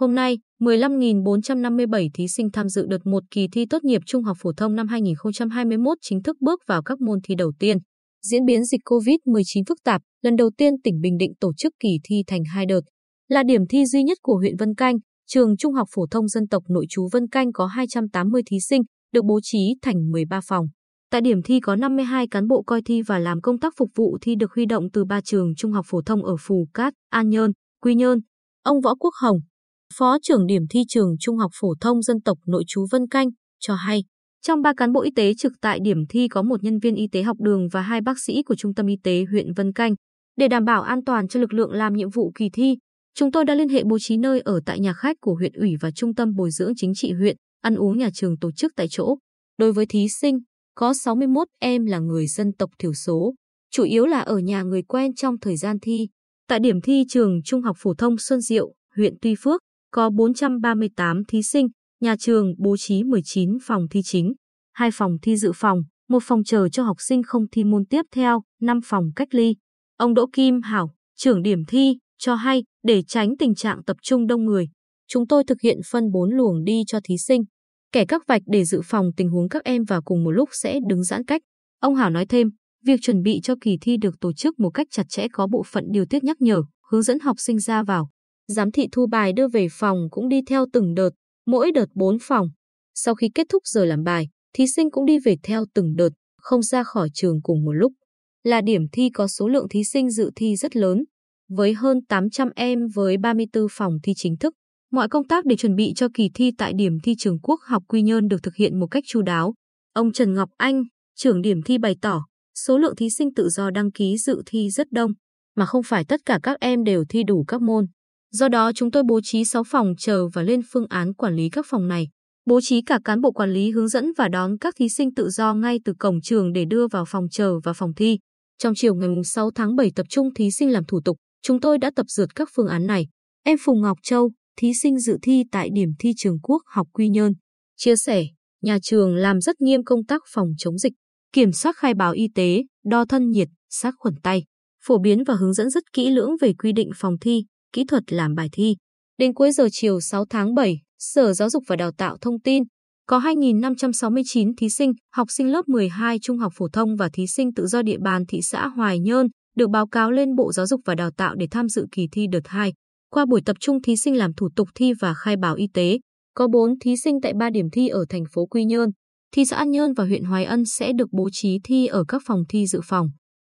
hôm nay, 15.457 thí sinh tham dự đợt một kỳ thi tốt nghiệp trung học phổ thông năm 2021 chính thức bước vào các môn thi đầu tiên. Diễn biến dịch COVID-19 phức tạp, lần đầu tiên tỉnh Bình Định tổ chức kỳ thi thành hai đợt. Là điểm thi duy nhất của huyện Vân Canh, trường Trung học phổ thông dân tộc nội trú Vân Canh có 280 thí sinh, được bố trí thành 13 phòng. Tại điểm thi có 52 cán bộ coi thi và làm công tác phục vụ thi được huy động từ ba trường trung học phổ thông ở Phù Cát, An Nhơn, Quy Nhơn. Ông Võ Quốc Hồng, Phó trưởng điểm thi trường Trung học phổ thông dân tộc nội chú Vân Canh, cho hay, trong ba cán bộ y tế trực tại điểm thi có một nhân viên y tế học đường và hai bác sĩ của Trung tâm Y tế huyện Vân Canh. Để đảm bảo an toàn cho lực lượng làm nhiệm vụ kỳ thi, chúng tôi đã liên hệ bố trí nơi ở tại nhà khách của huyện ủy và Trung tâm Bồi dưỡng Chính trị huyện, ăn uống nhà trường tổ chức tại chỗ. Đối với thí sinh, có 61 em là người dân tộc thiểu số, chủ yếu là ở nhà người quen trong thời gian thi. Tại điểm thi trường Trung học phổ thông Xuân Diệu, huyện Tuy Phước, có 438 thí sinh, nhà trường bố trí 19 phòng thi chính, 2 phòng thi dự phòng, một phòng chờ cho học sinh không thi môn tiếp theo, 5 phòng cách ly. Ông Đỗ Kim Hảo, trưởng điểm thi, cho hay để tránh tình trạng tập trung đông người, chúng tôi thực hiện phân 4 luồng đi cho thí sinh. Kẻ các vạch để dự phòng tình huống các em vào cùng một lúc sẽ đứng giãn cách. Ông Hảo nói thêm, việc chuẩn bị cho kỳ thi được tổ chức một cách chặt chẽ có bộ phận điều tiết nhắc nhở, hướng dẫn học sinh ra vào. Giám thị thu bài đưa về phòng cũng đi theo từng đợt, mỗi đợt 4 phòng. Sau khi kết thúc giờ làm bài, thí sinh cũng đi về theo từng đợt, không ra khỏi trường cùng một lúc. Là điểm thi có số lượng thí sinh dự thi rất lớn, với hơn 800 em với 34 phòng thi chính thức. Mọi công tác để chuẩn bị cho kỳ thi tại điểm thi trường quốc học Quy Nhơn được thực hiện một cách chu đáo. Ông Trần Ngọc Anh, trưởng điểm thi bày tỏ, số lượng thí sinh tự do đăng ký dự thi rất đông, mà không phải tất cả các em đều thi đủ các môn. Do đó chúng tôi bố trí 6 phòng chờ và lên phương án quản lý các phòng này. Bố trí cả cán bộ quản lý hướng dẫn và đón các thí sinh tự do ngay từ cổng trường để đưa vào phòng chờ và phòng thi. Trong chiều ngày 6 tháng 7 tập trung thí sinh làm thủ tục, chúng tôi đã tập dượt các phương án này. Em Phùng Ngọc Châu, thí sinh dự thi tại điểm thi trường quốc học Quy Nhơn, chia sẻ, nhà trường làm rất nghiêm công tác phòng chống dịch, kiểm soát khai báo y tế, đo thân nhiệt, sát khuẩn tay, phổ biến và hướng dẫn rất kỹ lưỡng về quy định phòng thi, kỹ thuật làm bài thi. Đến cuối giờ chiều 6 tháng 7, Sở Giáo dục và Đào tạo thông tin có 2.569 thí sinh, học sinh lớp 12 trung học phổ thông và thí sinh tự do địa bàn thị xã Hoài Nhơn được báo cáo lên Bộ Giáo dục và Đào tạo để tham dự kỳ thi đợt 2. Qua buổi tập trung thí sinh làm thủ tục thi và khai báo y tế, có 4 thí sinh tại 3 điểm thi ở thành phố Quy Nhơn, thị xã An Nhơn và huyện Hoài Ân sẽ được bố trí thi ở các phòng thi dự phòng.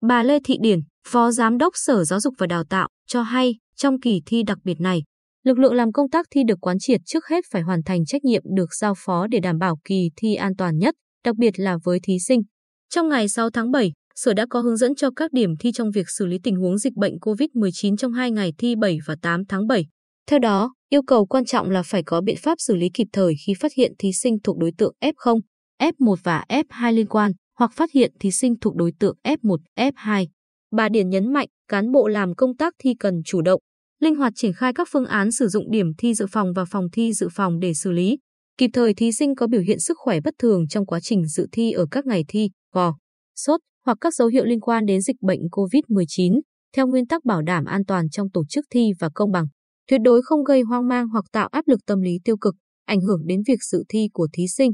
Bà Lê Thị Điển, Phó Giám đốc Sở Giáo dục và Đào tạo, cho hay trong kỳ thi đặc biệt này, lực lượng làm công tác thi được quán triệt trước hết phải hoàn thành trách nhiệm được giao phó để đảm bảo kỳ thi an toàn nhất, đặc biệt là với thí sinh. Trong ngày 6 tháng 7, Sở đã có hướng dẫn cho các điểm thi trong việc xử lý tình huống dịch bệnh COVID-19 trong hai ngày thi 7 và 8 tháng 7. Theo đó, yêu cầu quan trọng là phải có biện pháp xử lý kịp thời khi phát hiện thí sinh thuộc đối tượng F0, F1 và F2 liên quan, hoặc phát hiện thí sinh thuộc đối tượng F1, F2. Bà Điển nhấn mạnh, cán bộ làm công tác thi cần chủ động, linh hoạt triển khai các phương án sử dụng điểm thi dự phòng và phòng thi dự phòng để xử lý. Kịp thời thí sinh có biểu hiện sức khỏe bất thường trong quá trình dự thi ở các ngày thi, gò, sốt hoặc các dấu hiệu liên quan đến dịch bệnh COVID-19, theo nguyên tắc bảo đảm an toàn trong tổ chức thi và công bằng. Tuyệt đối không gây hoang mang hoặc tạo áp lực tâm lý tiêu cực, ảnh hưởng đến việc dự thi của thí sinh.